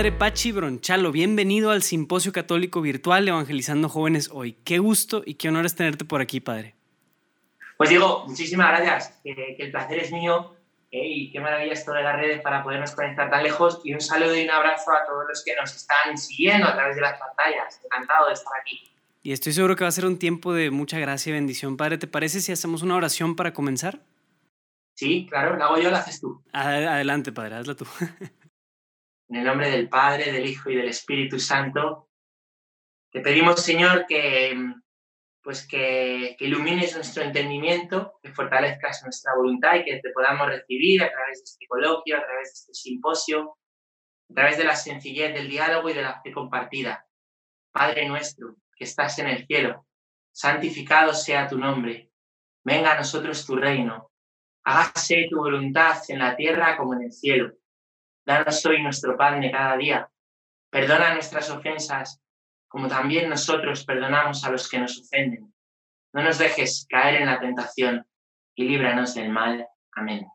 Padre Pachi Bronchalo, bienvenido al Simposio Católico Virtual Evangelizando Jóvenes hoy. Qué gusto y qué honor es tenerte por aquí, Padre. Pues Diego, muchísimas gracias, que, el placer es mío eh, y qué maravilla esto de las redes para podernos conectar tan lejos y un saludo y un abrazo a todos los que nos están siguiendo a través de las pantallas. Encantado de estar aquí. Y estoy seguro que va a ser un tiempo de mucha gracia y bendición, Padre. ¿Te parece si hacemos una oración para comenzar? Sí, claro, la hago yo, la haces tú. Adelante, Padre, hazla tú. En el nombre del Padre, del Hijo y del Espíritu Santo, te pedimos, Señor, que, pues que, ilumines nuestro entendimiento, que fortalezcas nuestra voluntad y que te podamos recibir a través de este coloquio, a través de este simposio, a través de la sencillez del diálogo y de la fe compartida. Padre nuestro, que estás en el cielo, santificado sea tu nombre. Venga a nosotros tu reino. Hágase tu voluntad en la tierra como en el cielo. Danos hoy nuestro pan de cada día. Perdona nuestras ofensas, como también nosotros perdonamos a los que nos ofenden. No nos dejes caer en la tentación y líbranos del mal. Amén.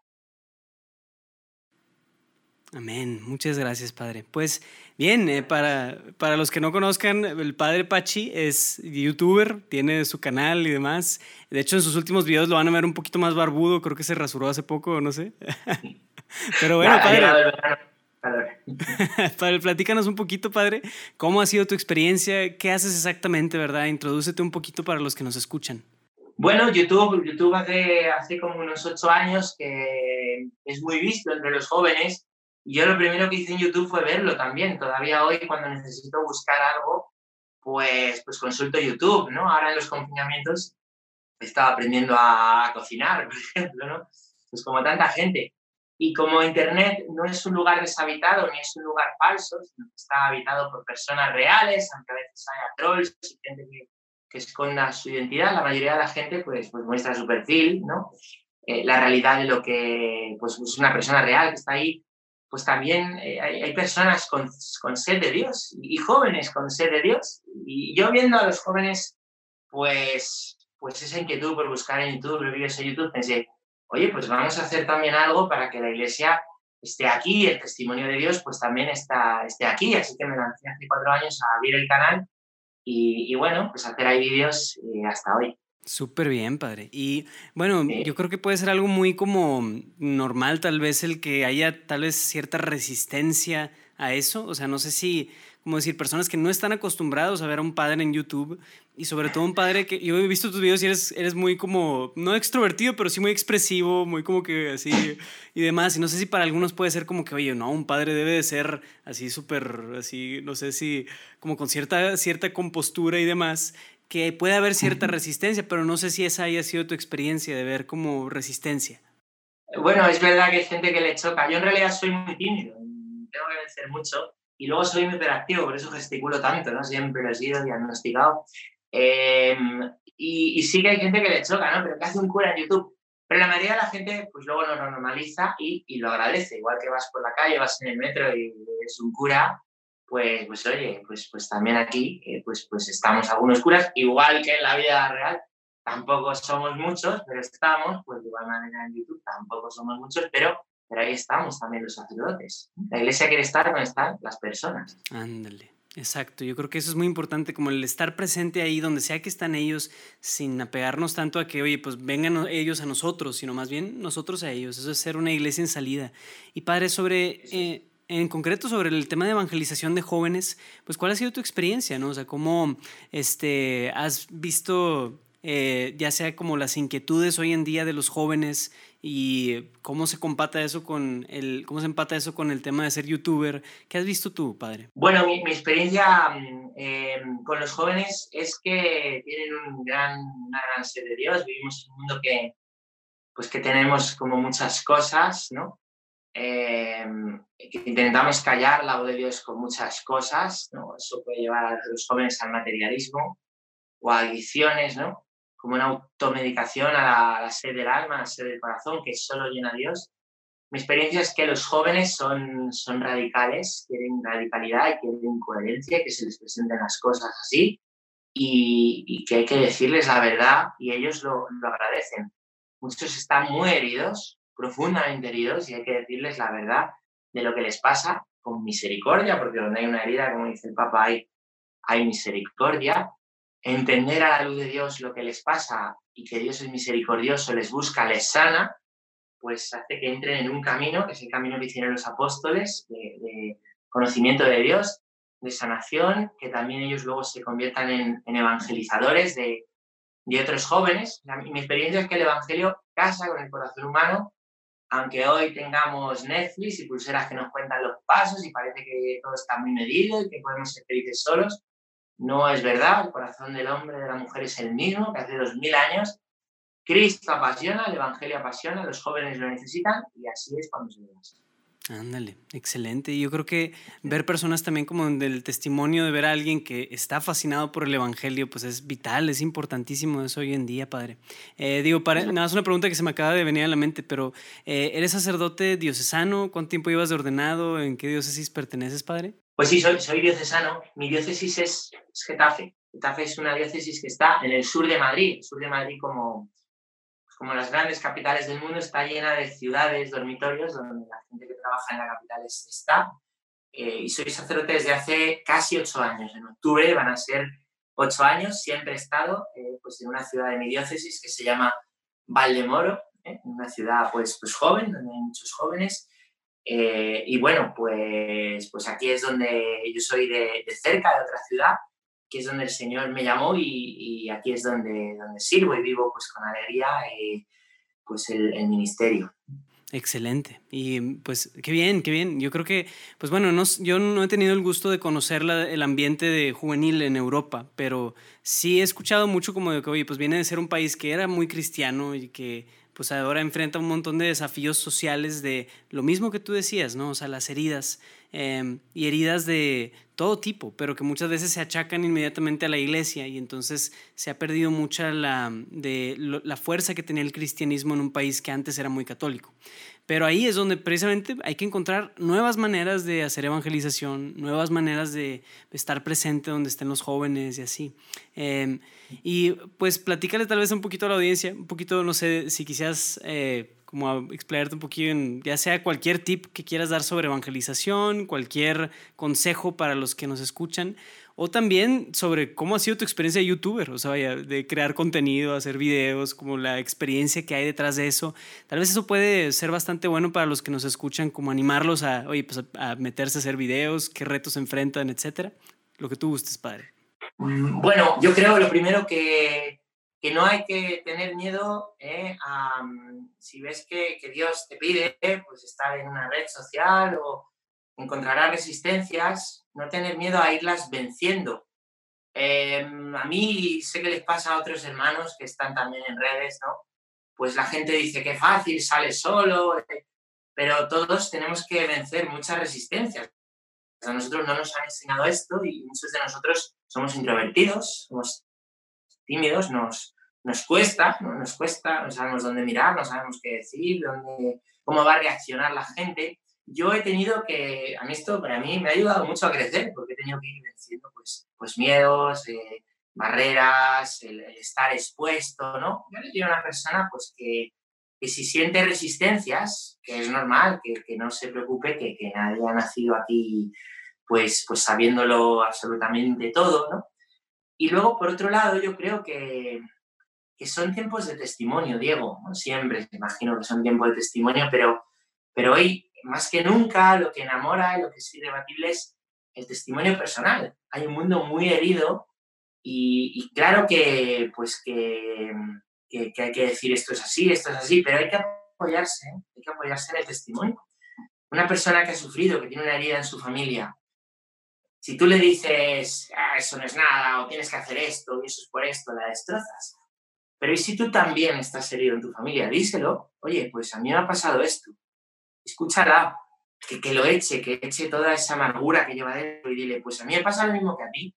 Amén. Muchas gracias, Padre. Pues bien, eh, para, para los que no conozcan, el Padre Pachi es youtuber, tiene su canal y demás. De hecho, en sus últimos videos lo van a ver un poquito más barbudo, creo que se rasuró hace poco, no sé. Pero bueno, padre. padre, platícanos un poquito, padre, cómo ha sido tu experiencia, qué haces exactamente, ¿verdad? Introdúcete un poquito para los que nos escuchan. Bueno, YouTube, YouTube hace, hace como unos ocho años que es muy visto entre los jóvenes. Yo lo primero que hice en YouTube fue verlo también. Todavía hoy, cuando necesito buscar algo, pues, pues consulto YouTube, ¿no? Ahora en los confinamientos estaba aprendiendo a cocinar, por ejemplo, ¿no? Pues como tanta gente. Y como Internet no es un lugar deshabitado ni es un lugar falso, sino que está habitado por personas reales, aunque a veces haya trolls y gente que, que esconda su identidad, la mayoría de la gente pues, pues muestra su perfil, ¿no? Eh, la realidad de lo que pues, es una persona real que está ahí, pues también eh, hay, personas con, con, sed de Dios y, jóvenes con sed de Dios. Y yo viendo a los jóvenes, pues, pues esa inquietud por buscar en YouTube, vídeos en YouTube, pensé, oye, pues vamos a hacer también algo para que la iglesia esté aquí y el testimonio de Dios pues también está, esté aquí. Así que me lancé hace cuatro años a abrir el canal y, bueno, pues hacer ahí vídeos eh, hasta hoy. Súper bien, padre. Y bueno, yo creo que puede ser algo muy como normal tal vez el que haya tal vez cierta resistencia a eso. O sea, no sé si como decir, personas que no están acostumbrados a ver a un padre en YouTube y sobre todo un padre que yo he visto tus videos y eres, eres muy como, no extrovertido, pero sí muy expresivo, muy como que así y demás. Y no sé si para algunos puede ser como que, oye, no, un padre debe de ser así súper, así, no sé si como con cierta, cierta compostura y demás, que puede haber cierta resistencia, pero no sé si esa haya sido tu experiencia de ver como resistencia. Bueno, es verdad que hay gente que le choca. Yo en realidad soy muy tímido, tengo que vencer mucho y luego soy muy hiperactivo, por eso gesticulo tanto, ¿no? Siempre lo he sido diagnosticado. Em, y, sí que hay gente que le choca, ¿no? Pero ¿qué hace un cura en YouTube? Pero la mayoría de la gente, pues luego lo normaliza y, y, lo agradece. Igual que vas por la calle, vas en el metro y es un cura, pues, pues oye, pues, pues también aquí, eh, pues, pues estamos algunos curas, igual que en la vida real, tampoco somos muchos, pero estamos, pues de igual manera en YouTube tampoco somos muchos, pero pero ahí estamos también los sacerdotes. La iglesia quiere estar donde están las personas. Ándale. Exacto, yo creo que eso es muy importante, como el estar presente ahí donde sea que están ellos, sin apegarnos tanto a que, oye, pues vengan ellos a nosotros, sino más bien nosotros a ellos. Eso es ser una iglesia en salida. Y padre, sobre, eh, en concreto sobre el tema de evangelización de jóvenes, pues ¿cuál ha sido tu experiencia, no? O ¿cómo este, has visto eh, ya sea como las inquietudes hoy en día de los jóvenes y cómo se compata eso con el, cómo se empata eso con el tema de ser youtuber. ¿Qué has visto tú, padre? Bueno, mi, experiencia mm, eh, con los jóvenes es que tienen un gran, una gran sed de Dios. Vivimos en un mundo que, pues que tenemos como muchas cosas, ¿no? Eh, que intentamos callar la voz de Dios con muchas cosas, ¿no? Eso puede llevar a los jóvenes al materialismo o a adicciones, ¿no? como una automedicación a la, sed del alma, a la sed del corazón, que solo llena a Dios. Mi experiencia es que los jóvenes son, son radicales, quieren radicalidad y quieren coherencia, que se les presenten las cosas así y, que hay que decirles la verdad y ellos lo, lo agradecen. Muchos están muy heridos, profundamente heridos, y hay que decirles la verdad de lo que les pasa, con misericordia, porque donde hay una herida, como dice el Papa, hay, hay misericordia. Entender a la luz de Dios lo que les pasa y que Dios es misericordioso, les busca, les sana, pues hace que entren en un camino, que es el camino que hicieron los apóstoles, de, conocimiento de Dios, de sanación, que también ellos luego se conviertan en, evangelizadores de, de, otros jóvenes. Mi experiencia es que el Evangelio casa con el corazón humano aunque hoy tengamos Netflix y pulseras que nos cuentan los pasos y parece que todo está muy medido y que podemos ser felices solos, no es verdad. El corazón del hombre y de la mujer es el mismo que hace dos mil años. Cristo apasiona, el Evangelio apasiona, los jóvenes lo necesitan y así es cuando se ve Ándale, excelente. Yo creo que ver personas también como del testimonio de ver a alguien que está fascinado por el Evangelio, pues es vital, es importantísimo eso hoy en día, Padre. Eh, digo, para, nada más una pregunta que se me acaba de venir a la mente, pero eh, ¿eres sacerdote diocesano? ¿Cuánto tiempo llevas de ordenado? ¿En qué diócesis perteneces, Padre? Pues sí, soy, soy diocesano. Mi diócesis es, Getafe. Getafe es una diócesis que está en el sur de Madrid, el sur de Madrid como, como las grandes capitales del mundo, está llena de ciudades, dormitorios, donde la gente que trabaja en la capital está. Eh, y soy sacerdote desde hace casi ocho años. En octubre van a ser ocho años. Siempre he estado eh, pues en una ciudad de mi diócesis que se llama Valdemoro, ¿eh? una ciudad pues, pues joven, donde hay muchos jóvenes. y bueno, pues, pues aquí es donde yo soy de, de cerca, de otra ciudad, es donde el Señor me llamó y, aquí es donde, donde sirvo y vivo pues con alegría eh, pues el, ministerio. Excelente. Y pues qué bien, qué bien. Yo creo que, pues bueno, no, yo no he tenido el gusto de conocer el ambiente de juvenil en Europa, pero sí he escuchado mucho como de que, oye, pues viene de ser un país que era muy cristiano y que pues ahora enfrenta un montón de desafíos sociales de lo mismo que tú decías, ¿no? O sea, las heridas em, y heridas de todo tipo, pero que muchas veces se achacan inmediatamente a la iglesia y entonces se ha perdido mucha la, de, la fuerza que tenía el cristianismo en un país que antes era muy católico. Pero ahí es donde precisamente hay que encontrar nuevas maneras de hacer evangelización, nuevas maneras de estar presente donde estén los jóvenes y así. Em, y pues platícale tal vez un poquito a la audiencia, un poquito, no sé, si quisieras eh, como explayarte un poquito ya sea cualquier tip que quieras dar sobre evangelización, cualquier consejo para los que nos escuchan o también sobre cómo ha sido tu experiencia de youtuber, o sea, de crear contenido, hacer videos, como la experiencia que hay detrás de eso. Tal vez eso puede ser bastante bueno para los que nos escuchan, como animarlos a, oye, pues a, meterse a hacer videos, qué retos enfrentan, etcétera. Lo que tú gustes, padre. Mm, bueno, yo creo lo primero que, que no hay que tener miedo eh, a, si ves que, que, Dios te pide pues estar en una red social o encontrarás resistencias, no tener miedo a irlas venciendo. Em, a mí sé que les pasa a otros hermanos que están también en redes, ¿no? Pues la gente dice que fácil, sale solo, eh, pero todos tenemos que vencer muchas resistencias. A nosotros no nos han enseñado esto y muchos de nosotros somos introvertidos, somos tímidos, nos, nos cuesta, ¿no? nos cuesta, no sabemos dónde mirar, no sabemos qué decir, dónde, cómo va a reaccionar la gente yo he tenido que, a mí esto para mí me ha ayudado mucho a crecer, porque he tenido que ir venciendo pues, pues miedos, eh, barreras, el, estar expuesto, ¿no? Yo soy una persona pues que, que, si siente resistencias, que es normal, que, que no se preocupe, que, que, nadie ha nacido aquí pues, pues sabiéndolo absolutamente todo, ¿no? Y luego, por otro lado, yo creo que, que son tiempos de testimonio, Diego, ¿no? siempre, imagino que son tiempos de testimonio, pero, pero hoy más que nunca lo que enamora y lo que es irrebatible es el testimonio personal. Hay un mundo muy herido y, claro que, pues que, que, hay que decir esto es así, esto es así, pero hay que apoyarse, hay que apoyarse en el testimonio. Una persona que ha sufrido, que tiene una herida en su familia, si tú le dices, ah, eso no es nada, o tienes que hacer esto, y eso es por esto, la destrozas. Pero ¿y si tú también estás herido en tu familia? Díselo, oye, pues a mí me ha pasado esto escúchala, que, que, lo eche, que eche toda esa amargura que lleva dentro y dile, pues a mí me pasa lo mismo que a ti.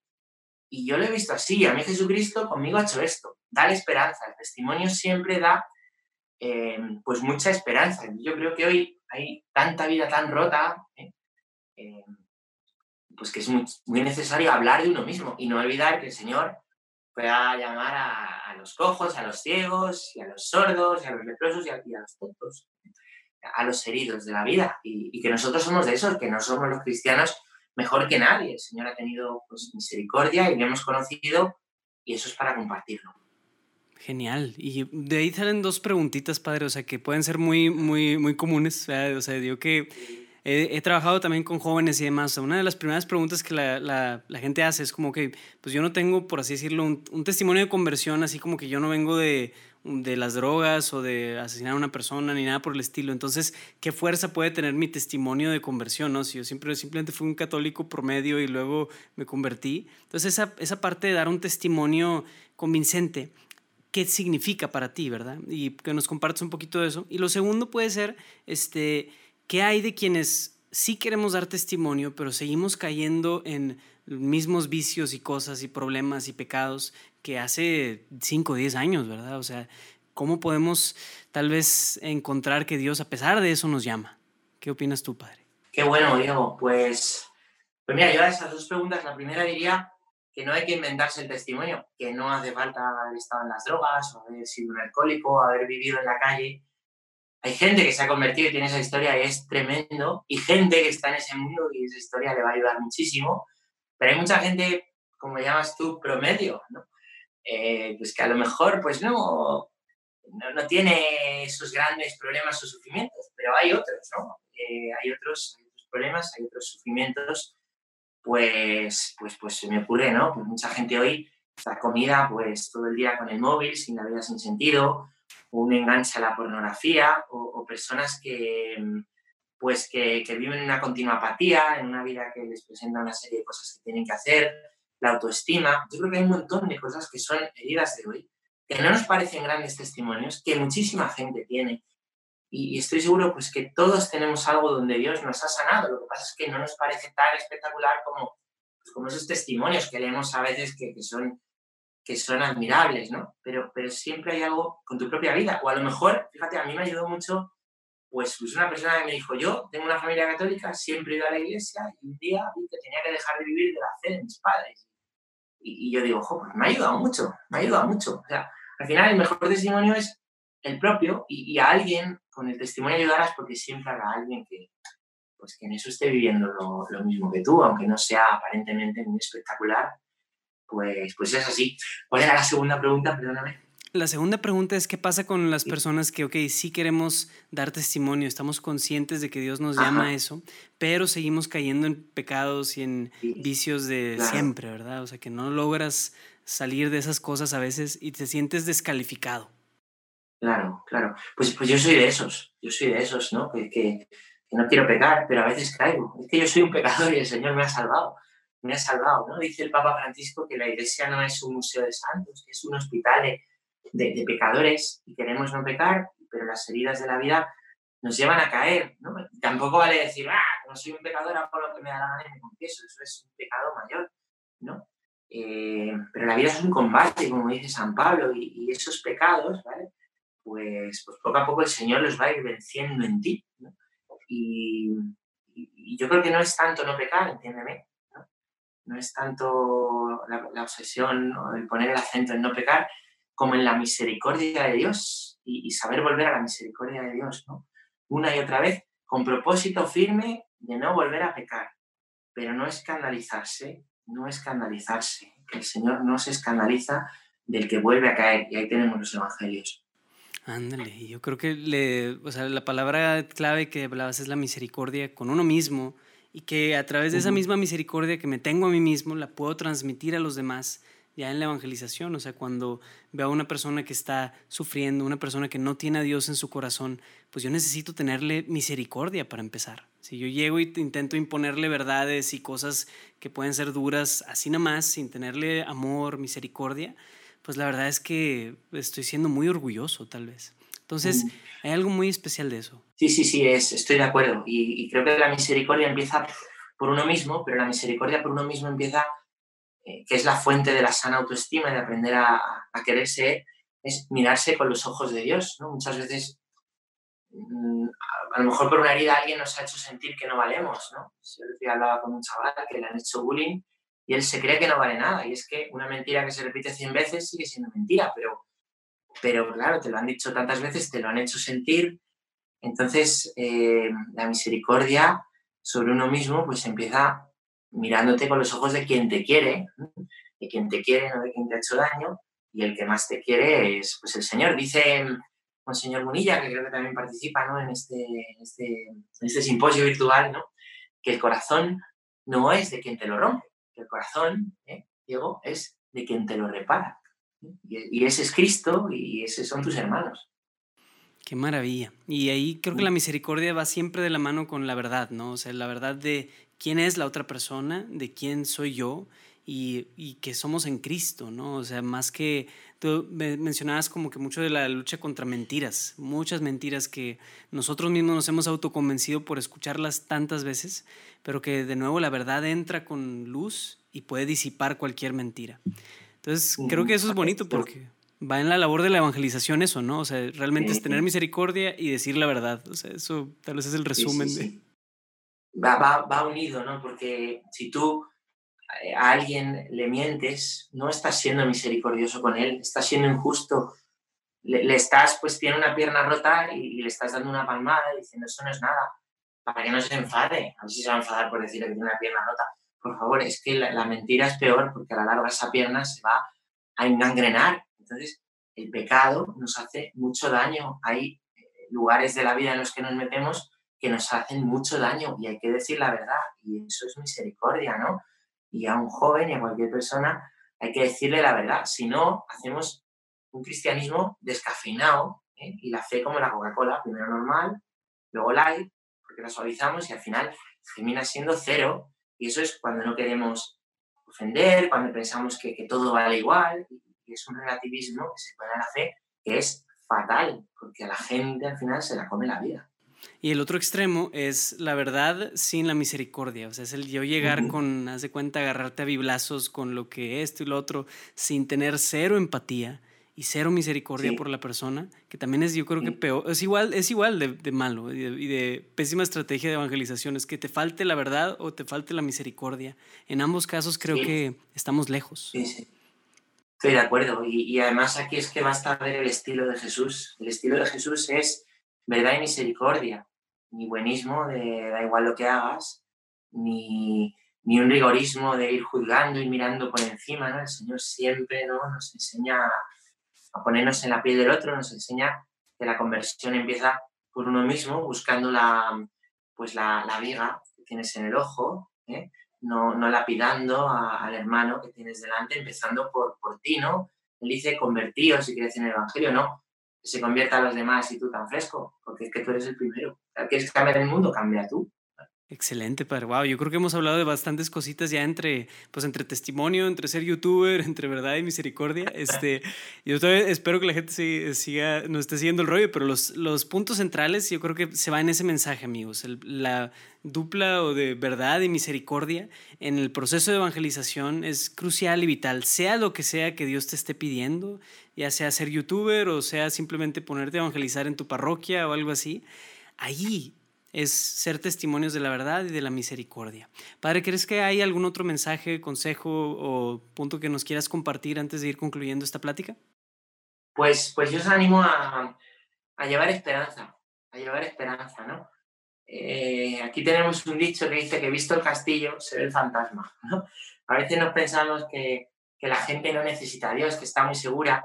Y yo lo he visto así, a mí Jesucristo conmigo ha hecho esto. Dale esperanza, el testimonio siempre da eh, pues mucha esperanza. Yo creo que hoy hay tanta vida tan rota, ¿eh? Eh, pues que es muy, necesario hablar de uno mismo y no olvidar que el Señor pueda llamar a, los cojos, a los ciegos, y a los sordos, y a los leprosos y a, y a los tontos a los heridos de la vida y, que nosotros somos de esos, que no somos los cristianos mejor que nadie. El Señor ha tenido pues, misericordia y le hemos conocido y eso es para compartirlo. Genial. Y de ahí salen dos preguntitas, padre, o sea, que pueden ser muy, muy, muy comunes. O sea, digo que he, trabajado también con jóvenes y demás. una de las primeras preguntas que la, la, la, gente hace es como que, pues yo no tengo, por así decirlo, un, un, testimonio de conversión, así como que yo no vengo de, de las drogas o de asesinar a una persona ni nada por el estilo. Entonces, ¿qué fuerza puede tener mi testimonio de conversión? ¿no? Si yo siempre, simplemente fui un católico promedio y luego me convertí. Entonces, esa, esa parte de dar un testimonio convincente qué significa para ti, ¿verdad? Y que nos compartas un poquito de eso. Y lo segundo puede ser, este, ¿qué hay de quienes sí queremos dar testimonio, pero seguimos cayendo en mismos vicios y cosas y problemas y pecados que hace 5 o 10 años, ¿verdad? O sea, ¿cómo podemos tal vez encontrar que Dios a pesar de eso nos llama? ¿Qué opinas tú, padre? Qué bueno, Diego. Pues, pues mira, yo a esas dos preguntas, la primera diría que no hay que inventarse el testimonio, que no hace falta haber estado en las drogas o haber sido un alcohólico o haber vivido en la calle. Hay gente que se ha convertido y tiene esa historia y es tremendo, y gente que está en ese mundo y esa historia le va a ayudar muchísimo, pero hay mucha gente, como llamas tú, promedio, ¿no? Eh, pues que a lo mejor pues no, no, tiene esos grandes problemas o sufrimientos, pero hay otros, ¿no? Eh, hay, otros, hay otros problemas, hay otros sufrimientos pues, pues, pues se me ocurre, ¿no? Pues mucha gente hoy está comida pues todo el día con el móvil, sin la vida sin sentido, o un enganche a la pornografía, o, personas que, pues que, que, viven una continua apatía, en una vida que les presenta una serie de cosas que tienen que hacer, la autoestima. Yo creo que hay un montón de cosas que son heridas de hoy, que no nos parecen grandes testimonios, que muchísima gente tiene y, estoy seguro pues que todos tenemos algo donde Dios nos ha sanado. Lo que pasa es que no nos parece tan espectacular como, pues, como esos testimonios que leemos a veces que, que, son, que son admirables, ¿no? Pero, pero siempre hay algo con tu propia vida. O a lo mejor, fíjate, a mí me ayudó mucho pues, pues una persona que me dijo, yo tengo una familia católica, siempre he ido a la iglesia y un día vi que tenía que dejar de vivir de la fe de mis padres. Y, y yo digo, ojo, pues me ha ayudado mucho, me ha ayudado mucho. O sea, al final el mejor testimonio es el propio y, y a alguien con el testimonio ayudarás porque siempre habrá alguien que, pues, que en eso esté viviendo lo, lo, mismo que tú, aunque no sea aparentemente muy espectacular, pues, pues es así. ¿Cuál era la segunda pregunta? Perdóname. La segunda pregunta es qué pasa con las personas que, ok, sí queremos dar testimonio, estamos conscientes de que Dios nos llama a eso, pero seguimos cayendo en pecados y en vicios de siempre, ¿verdad? O sea, que no logras salir de esas cosas a veces y te sientes descalificado. Claro, claro. Pues, pues yo soy de esos, yo soy de esos, ¿no? Que, que, no quiero pecar, pero a veces caigo. Es que yo soy un pecador y el Señor me ha salvado, me ha salvado, ¿no? Dice el Papa Francisco que la iglesia no es un museo de santos, que es un hospital de, de, pecadores y queremos no pecar, pero las heridas de la vida nos llevan a caer, ¿no? tampoco vale decir, ah, no soy un pecador, hago lo que me da la gana y me confieso, eso es un pecado mayor, ¿no? Eh, pero la vida es un combate, como dice San Pablo, y, y esos pecados, ¿vale? pues, pues poco a poco el Señor los va a ir venciendo en ti. Y, yo creo que no es tanto no pecar, entiéndeme, no, es tanto la, obsesión o el poner el acento en no pecar como en la misericordia de Dios y, saber volver a la misericordia de Dios, ¿no? Una y otra vez, con propósito firme de no volver a pecar, pero no escandalizarse, no escandalizarse, que el Señor no se escandaliza del que vuelve a caer, y ahí tenemos los evangelios. Ándale, yo creo que le, o sea, la palabra clave que hablabas es la misericordia con uno mismo y que a través de esa misma misericordia que me tengo a mí mismo la puedo transmitir a los demás ya en la evangelización, o sea, cuando veo a una persona que está sufriendo, una persona que no tiene a Dios en su corazón, pues yo necesito tenerle misericordia para empezar. Si yo llego y intento imponerle verdades y cosas que pueden ser duras así nada más, sin tenerle amor, misericordia, pues la verdad es que estoy siendo muy orgulloso tal vez. Entonces, hay algo muy especial de eso. Sí, sí, sí, es, estoy de acuerdo. Y, creo que la misericordia empieza por uno mismo, pero la misericordia por uno mismo empieza, eh, que es la fuente de la sana autoestima y de aprender a, a, quererse, es mirarse con los ojos de Dios. ¿no? Muchas veces, mm, a, lo mejor por una herida alguien nos ha hecho sentir que no valemos. ¿no? Yo hablaba con un chaval que le han hecho bullying y él se cree que no vale nada. Y es que una mentira que se repite 100 veces sigue siendo mentira, pero, pero claro, te lo han dicho tantas veces, te lo han hecho sentir Entonces, eh, la misericordia sobre uno mismo, pues empieza mirándote con los ojos de quien te quiere, de quien te quiere, no de quien te ha hecho daño, y el que más te quiere es pues, el Señor. Dice Monseñor Munilla, que creo que también participa ¿no? en, este, este, este simposio virtual, ¿no? que el corazón no es de quien te lo rompe, que el corazón, ¿eh? Diego, es de quien te lo repara. Y, ese es Cristo y esos son tus hermanos. Qué maravilla. Y ahí creo que la misericordia va siempre de la mano con la verdad, ¿no? O sea, la verdad de quién es la otra persona, de quién soy yo y, y que somos en Cristo, ¿no? O sea, más que tú mencionabas como que mucho de la lucha contra mentiras, muchas mentiras que nosotros mismos nos hemos autoconvencido por escucharlas tantas veces, pero que de nuevo la verdad entra con luz y puede disipar cualquier mentira. Entonces, creo que eso es bonito porque va en la labor de la evangelización eso, ¿no? O sea, realmente es tener misericordia y decir la verdad. O sea, eso tal vez es el resumen de... Va, va, va, unido, ¿no? Porque si tú eh, a alguien le mientes, no estás siendo misericordioso con él, estás siendo injusto. Le, estás, pues tiene una pierna rota y, le estás dando una palmada diciendo eso no es nada, para que no se enfade. A ver si se va a enfadar por decirle que tiene una pierna rota. Por favor, es que la, la mentira es peor porque a la larga esa pierna se va a engangrenar entonces, el pecado nos hace mucho daño. Hay eh, lugares de la vida en los que nos metemos que nos hacen mucho daño y hay que decir la verdad. Y eso es misericordia, ¿no? Y a un joven y a cualquier persona hay que decirle la verdad. Si no, hacemos un cristianismo descafeinado ¿eh? y la fe como la Coca-Cola, primero normal, luego light, porque la suavizamos y al final termina siendo cero. Y eso es cuando no queremos ofender, cuando pensamos que, que todo vale igual es un relativismo que se pone a la fe que es fatal, porque a la gente al final se la come la vida. Y el otro extremo es la verdad sin la misericordia. O sea, es el yo llegar con, haz de cuenta, agarrarte a biblazos con lo que esto y lo otro, sin tener cero empatía y cero misericordia por la persona, que también es, yo creo que peor, es igual, es igual de, malo y de, pésima estrategia de evangelización, es que te falte la verdad o te falte la misericordia. En ambos casos creo que estamos lejos. Sí, sí. Estoy de acuerdo. Y, además aquí es que basta ver el estilo de Jesús. El estilo de Jesús es verdad y misericordia. Ni buenismo de da igual lo que hagas, ni, ni un rigorismo de ir juzgando y mirando por encima. ¿no? El Señor siempre ¿no? nos enseña a ponernos en la piel del otro, nos enseña que la conversión empieza por uno mismo, buscando la, pues la, la viga que tienes en el ojo, ¿eh? no, no lapidando al hermano que tienes delante, empezando por, por ti, ¿no? Él dice, convertíos si quieres en el Evangelio, no, que se convierta a los demás y tú tan fresco, porque es que tú eres el primero. ¿Quieres cambiar el mundo? Cambia tú. Excelente, padre. Wow, yo creo que hemos hablado de bastantes cositas ya entre, pues, entre testimonio, entre ser youtuber, entre verdad y misericordia. Este, yo espero que la gente siga, nos esté siguiendo el rollo, pero los, los puntos centrales yo creo que se va en ese mensaje, amigos. la dupla o de verdad y misericordia en el proceso de evangelización es crucial y vital, sea lo que sea que Dios te esté pidiendo, ya sea ser youtuber o sea simplemente ponerte a evangelizar en tu parroquia o algo así. Ahí es ser testimonios de la verdad y de la misericordia. Padre, ¿crees que hay algún otro mensaje, consejo o punto que nos quieras compartir antes de ir concluyendo esta plática? Pues, pues yo os animo a, a llevar esperanza, a llevar esperanza, ¿no? Eh, aquí tenemos un dicho que dice que visto el castillo se ve el fantasma, ¿no? A veces nos pensamos que, que la gente no necesita a Dios, que está muy segura,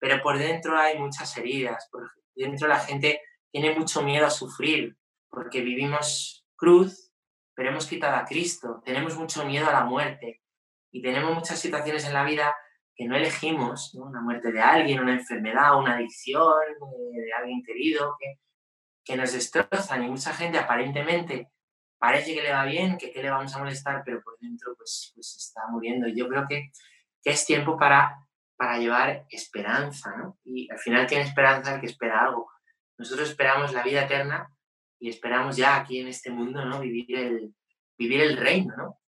pero por dentro hay muchas heridas, por dentro la gente tiene mucho miedo a sufrir, porque vivimos cruz, pero hemos quitado a Cristo, tenemos mucho miedo a la muerte y tenemos muchas situaciones en la vida que no elegimos, ¿no? una muerte de alguien, una enfermedad, una adicción eh, de alguien querido, que, nos destrozan y mucha gente aparentemente parece que le va bien, que qué le vamos a molestar, pero por dentro pues, pues está muriendo. Y yo creo que, que es tiempo para, para llevar esperanza, ¿no? Y al final tiene esperanza el que espera algo. Nosotros esperamos la vida eterna y esperamos ya aquí en este mundo, ¿no? Vivir el, vivir el reino, ¿no?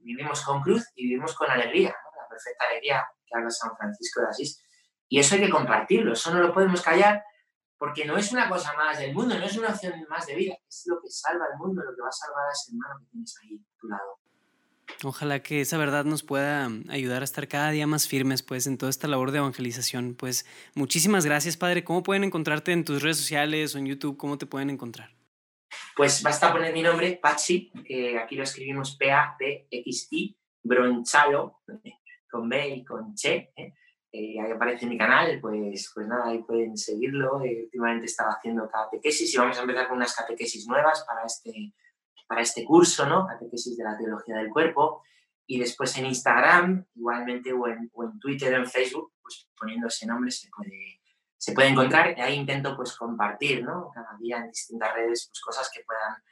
Vivimos con cruz y vivimos con alegría, La perfecta alegría que habla San Francisco de Asís. Y eso hay que compartirlo, eso no lo podemos callar porque no es una cosa más del mundo, no es una opción más de vida, es lo que salva al mundo, lo que va a salvar a ese hermano que tienes ahí a tu lado. Ojalá que esa verdad nos pueda ayudar a estar cada día más firmes pues en toda esta labor de evangelización. Pues muchísimas gracias, Padre. ¿Cómo pueden encontrarte en tus redes sociales o en YouTube? ¿Cómo te pueden encontrar? Pues basta poner mi nombre, Pachi, que aquí lo escribimos P-A-D-X-I, Bronchalo, con B y con Che. ¿eh? Eh, ahí aparece mi canal, pues, pues nada, ahí pueden seguirlo. Eh, últimamente estaba haciendo catequesis y vamos a empezar con unas catequesis nuevas para este, para este curso, ¿no? Catequesis de la teología del cuerpo. Y después en Instagram, igualmente, o en, Twitter o en Facebook, pues poniendo ese nombre se puede, se puede encontrar. Y ahí intento pues compartir, ¿no? Cada día en distintas redes, pues cosas que puedan,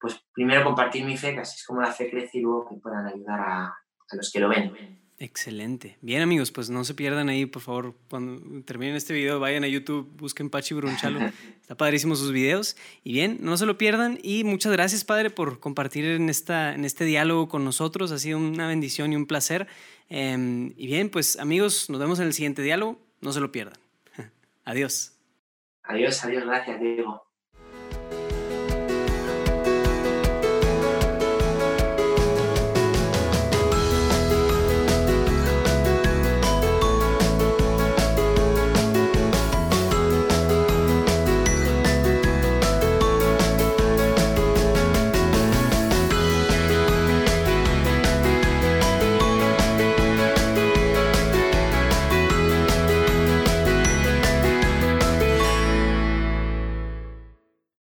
pues primero compartir mi fe, que así es como la fe crece y luego que puedan ayudar a, a los que lo ven. Excelente. Bien amigos, pues no se pierdan ahí, por favor, cuando terminen este video, vayan a YouTube, busquen Pachi Brunchalo. Está padrísimo sus videos. Y bien, no se lo pierdan. Y muchas gracias, Padre, por compartir en, esta, en este diálogo con nosotros. Ha sido una bendición y un placer. Em, y bien, pues amigos, nos vemos en el siguiente diálogo. No se lo pierdan. adiós. Adiós, adiós, gracias, Diego.